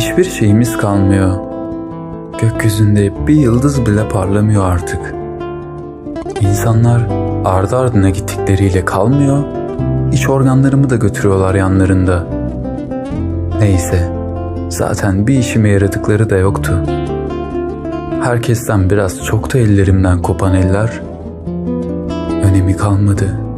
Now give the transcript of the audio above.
hiçbir şeyimiz kalmıyor. Gökyüzünde bir yıldız bile parlamıyor artık. İnsanlar ardı ardına gittikleriyle kalmıyor, iç organlarımı da götürüyorlar yanlarında. Neyse, zaten bir işime yaradıkları da yoktu. Herkesten biraz çok da ellerimden kopan eller önemi kalmadı.''